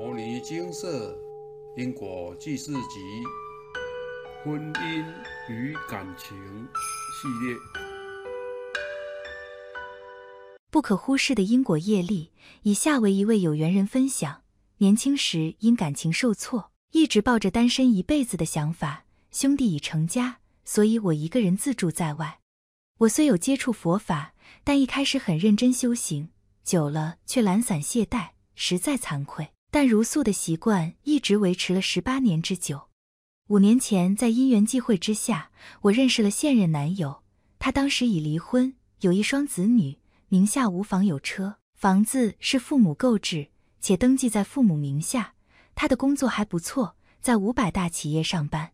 摩尼精舍因果记事集婚姻与感情系列，不可忽视的因果业力。以下为一位有缘人分享：年轻时因感情受挫，一直抱着单身一辈子的想法。兄弟已成家，所以我一个人自住在外。我虽有接触佛法，但一开始很认真修行，久了却懒散懈怠，实在惭愧。但如素的习惯一直维持了十八年之久。五年前，在因缘际会之下，我认识了现任男友。他当时已离婚，有一双子女，名下无房有车，房子是父母购置，且登记在父母名下。他的工作还不错，在五百大企业上班。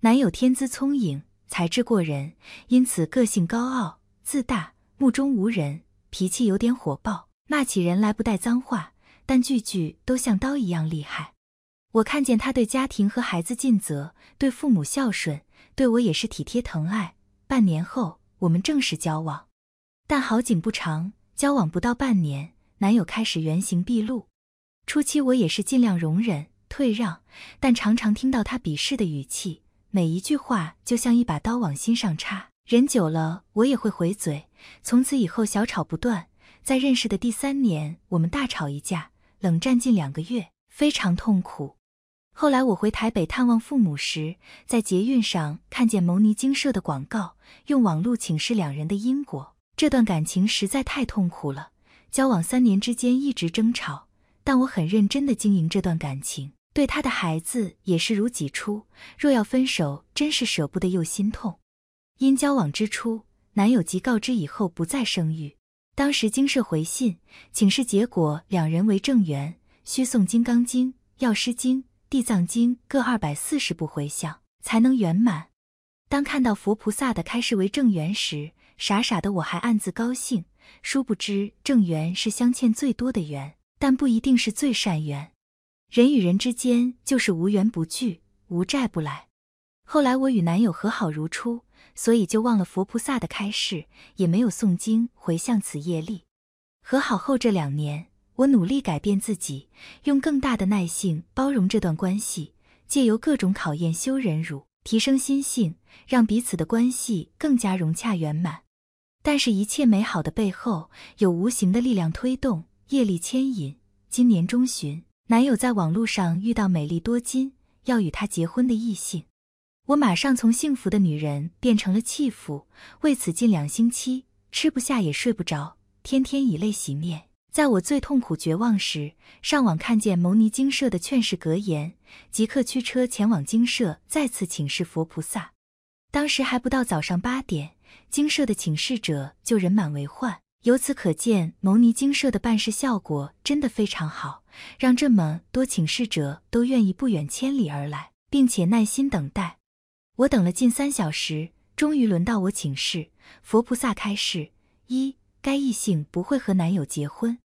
男友天资聪颖，才智过人，因此个性高傲自大，目中无人，脾气有点火爆，骂起人来不带脏话。但句句都像刀一样厉害。我看见他对家庭和孩子尽责，对父母孝顺，对我也是体贴疼爱。半年后，我们正式交往。但好景不长，交往不到半年，男友开始原形毕露。初期我也是尽量容忍退让，但常常听到他鄙视的语气，每一句话就像一把刀往心上插。忍久了，我也会回嘴。从此以后，小吵不断。在认识的第三年，我们大吵一架。冷战近两个月，非常痛苦。后来我回台北探望父母时，在捷运上看见牟尼精舍的广告，用网络请示两人的因果。这段感情实在太痛苦了，交往三年之间一直争吵，但我很认真的经营这段感情，对他的孩子也是如己出。若要分手，真是舍不得又心痛。因交往之初，男友即告知以后不再生育。当时经社回信请示结果，两人为正缘，需诵《金刚经》《药师经》《地藏经》各二百四十部回向，才能圆满。当看到佛菩萨的开示为正缘时，傻傻的我还暗自高兴。殊不知正缘是相欠最多的缘，但不一定是最善缘。人与人之间就是无缘不聚，无债不来。后来我与男友和好如初。所以就忘了佛菩萨的开示，也没有诵经回向此业力。和好后这两年，我努力改变自己，用更大的耐性包容这段关系，借由各种考验修忍辱，提升心性，让彼此的关系更加融洽圆满。但是，一切美好的背后有无形的力量推动，业力牵引。今年中旬，男友在网络上遇到美丽多金，要与他结婚的异性。我马上从幸福的女人变成了弃妇，为此近两星期吃不下也睡不着，天天以泪洗面。在我最痛苦绝望时，上网看见牟尼精舍的劝世格言，即刻驱车前往精舍，再次请示佛菩萨。当时还不到早上八点，精舍的请示者就人满为患。由此可见，牟尼精舍的办事效果真的非常好，让这么多请示者都愿意不远千里而来，并且耐心等待。我等了近三小时，终于轮到我请示。佛菩萨开示：一、该异性不会和男友结婚；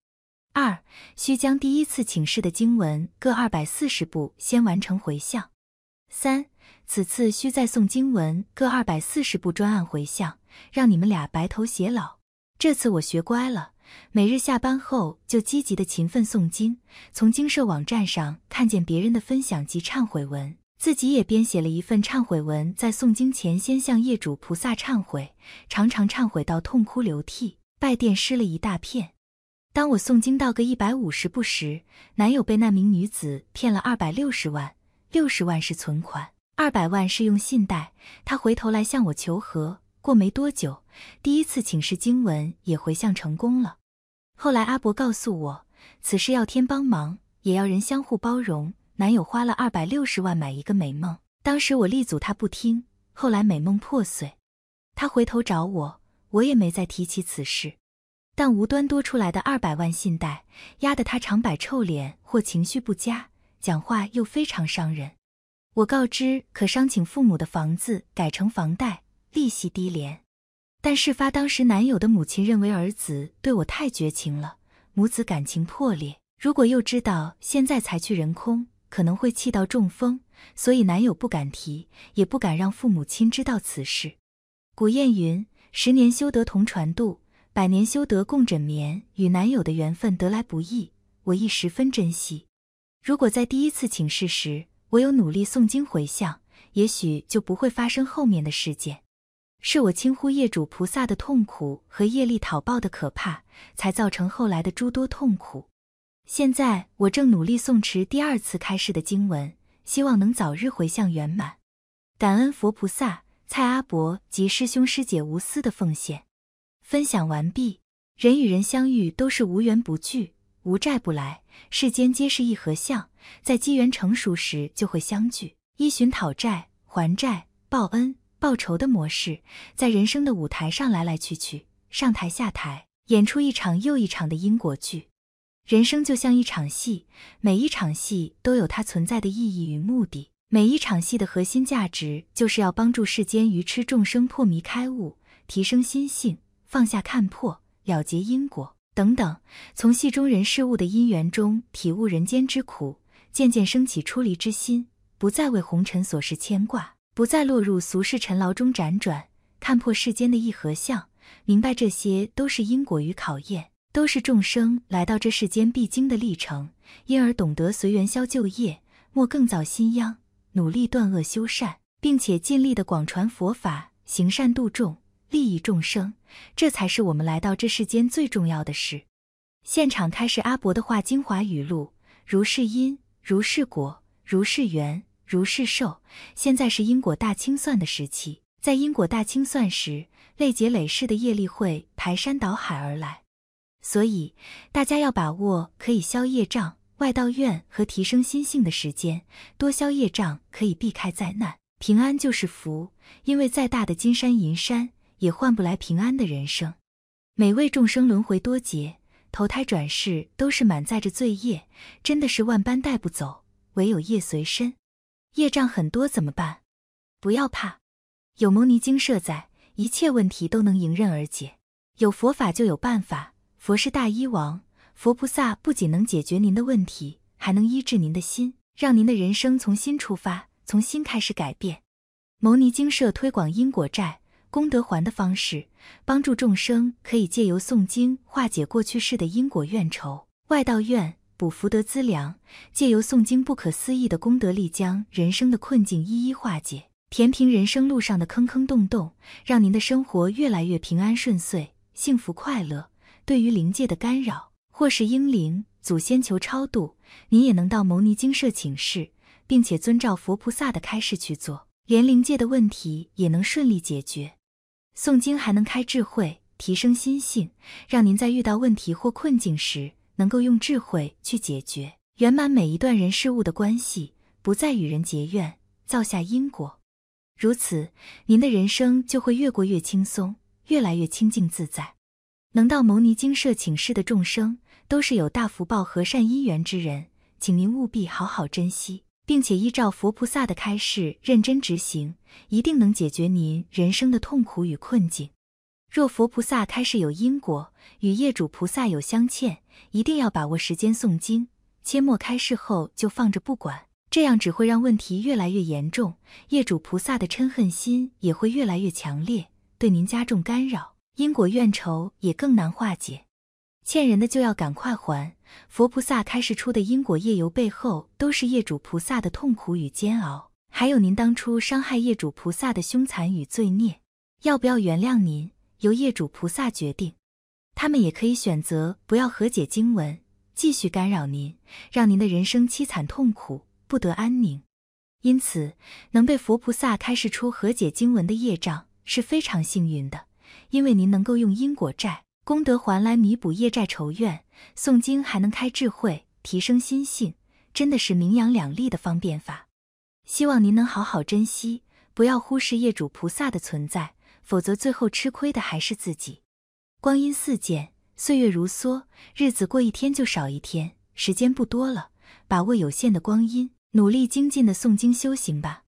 二、需将第一次请示的经文各二百四十部先完成回向；三、此次需再诵经文各二百四十部专案回向，让你们俩白头偕老。这次我学乖了，每日下班后就积极的勤奋诵经，从经社网站上看见别人的分享及忏悔文。自己也编写了一份忏悔文，在诵经前先向业主菩萨忏悔，常常忏悔到痛哭流涕，拜垫湿了一大片。当我诵经到个一百五十步时，男友被那名女子骗了二百六十万，六十万是存款，二百万是用信贷。他回头来向我求和。过没多久，第一次请示经文也回向成功了。后来阿伯告诉我，此事要天帮忙，也要人相互包容。男友花了二百六十万买一个美梦，当时我力阻他不听，后来美梦破碎，他回头找我，我也没再提起此事。但无端多出来的二百万信贷，压得他常摆臭脸或情绪不佳，讲话又非常伤人。我告知可商请父母的房子改成房贷，利息低廉。但事发当时，男友的母亲认为儿子对我太绝情了，母子感情破裂。如果又知道现在才去人空。可能会气到中风，所以男友不敢提，也不敢让父母亲知道此事。古谚云：“十年修得同船渡，百年修得共枕眠。”与男友的缘分得来不易，我亦十分珍惜。如果在第一次请示时，我有努力诵经回向，也许就不会发生后面的事件。是我轻忽业主菩萨的痛苦和业力讨报的可怕，才造成后来的诸多痛苦。现在我正努力诵持第二次开示的经文，希望能早日回向圆满。感恩佛菩萨、蔡阿伯及师兄师姐无私的奉献。分享完毕。人与人相遇都是无缘不聚，无债不来。世间皆是一合相，在机缘成熟时就会相聚。依循讨债、还债、报恩、报仇的模式，在人生的舞台上来来去去，上台下台，演出一场又一场的因果剧。人生就像一场戏，每一场戏都有它存在的意义与目的。每一场戏的核心价值，就是要帮助世间愚痴众生破迷开悟，提升心性，放下看破，了结因果等等。从戏中人事物的因缘中体悟人间之苦，渐渐升起出离之心，不再为红尘琐事牵挂，不再落入俗世尘劳中辗转，看破世间的一合相，明白这些都是因果与考验。都是众生来到这世间必经的历程，因而懂得随缘消旧业，莫更造新殃，努力断恶修善，并且尽力的广传佛法，行善度众，利益众生，这才是我们来到这世间最重要的事。现场开始阿伯的话精华语录：如是因，如是果，如是缘，如是受。现在是因果大清算的时期，在因果大清算时，累劫累世的业力会排山倒海而来。所以，大家要把握可以消业障、外道愿和提升心性的时间，多消业障可以避开灾难，平安就是福。因为再大的金山银山，也换不来平安的人生。每位众生轮回多劫，投胎转世都是满载着罪业，真的是万般带不走，唯有业随身。业障很多怎么办？不要怕，有牟尼精舍在，一切问题都能迎刃而解。有佛法就有办法。佛是大医王，佛菩萨不仅能解决您的问题，还能医治您的心，让您的人生从心出发，从心开始改变。牟尼经社推广因果债、功德还的方式，帮助众生可以借由诵经化解过去世的因果怨仇、外道怨，补福德资粮；借由诵经不可思议的功德力，将人生的困境一一化解，填平人生路上的坑坑洞洞，让您的生活越来越平安顺遂、幸福快乐。对于灵界的干扰，或是英灵、祖先求超度，您也能到牟尼精舍请示，并且遵照佛菩萨的开示去做，连灵界的问题也能顺利解决。诵经还能开智慧，提升心性，让您在遇到问题或困境时，能够用智慧去解决，圆满每一段人事物的关系，不再与人结怨，造下因果。如此，您的人生就会越过越轻松，越来越清净自在。能到牟尼精舍请示的众生，都是有大福报和善因缘之人，请您务必好好珍惜，并且依照佛菩萨的开示认真执行，一定能解决您人生的痛苦与困境。若佛菩萨开示有因果，与业主菩萨有相欠，一定要把握时间诵经，切莫开示后就放着不管，这样只会让问题越来越严重，业主菩萨的嗔恨心也会越来越强烈，对您加重干扰。因果怨仇也更难化解，欠人的就要赶快还。佛菩萨开示出的因果业由背后，都是业主菩萨的痛苦与煎熬，还有您当初伤害业主菩萨的凶残与罪孽。要不要原谅您，由业主菩萨决定。他们也可以选择不要和解经文，继续干扰您，让您的人生凄惨痛苦，不得安宁。因此，能被佛菩萨开示出和解经文的业障，是非常幸运的。因为您能够用因果债、功德还来弥补业债仇怨，诵经还能开智慧、提升心性，真的是名扬两利的方便法。希望您能好好珍惜，不要忽视业主菩萨的存在，否则最后吃亏的还是自己。光阴似箭，岁月如梭，日子过一天就少一天，时间不多了，把握有限的光阴，努力精进的诵经修行吧。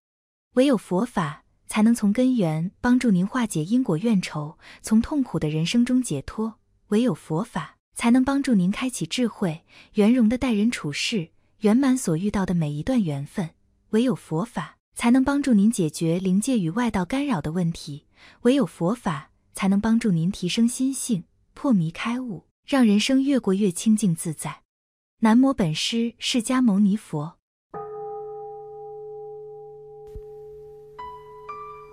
唯有佛法。才能从根源帮助您化解因果怨仇，从痛苦的人生中解脱。唯有佛法才能帮助您开启智慧，圆融的待人处事，圆满所遇到的每一段缘分。唯有佛法才能帮助您解决灵界与外道干扰的问题。唯有佛法才能帮助您提升心性，破迷开悟，让人生越过越清净自在。南无本师释迦牟尼佛。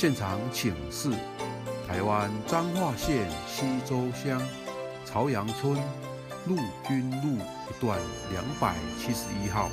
现场请示：台湾彰化县西周乡朝阳村陆军路一段两百七十一号。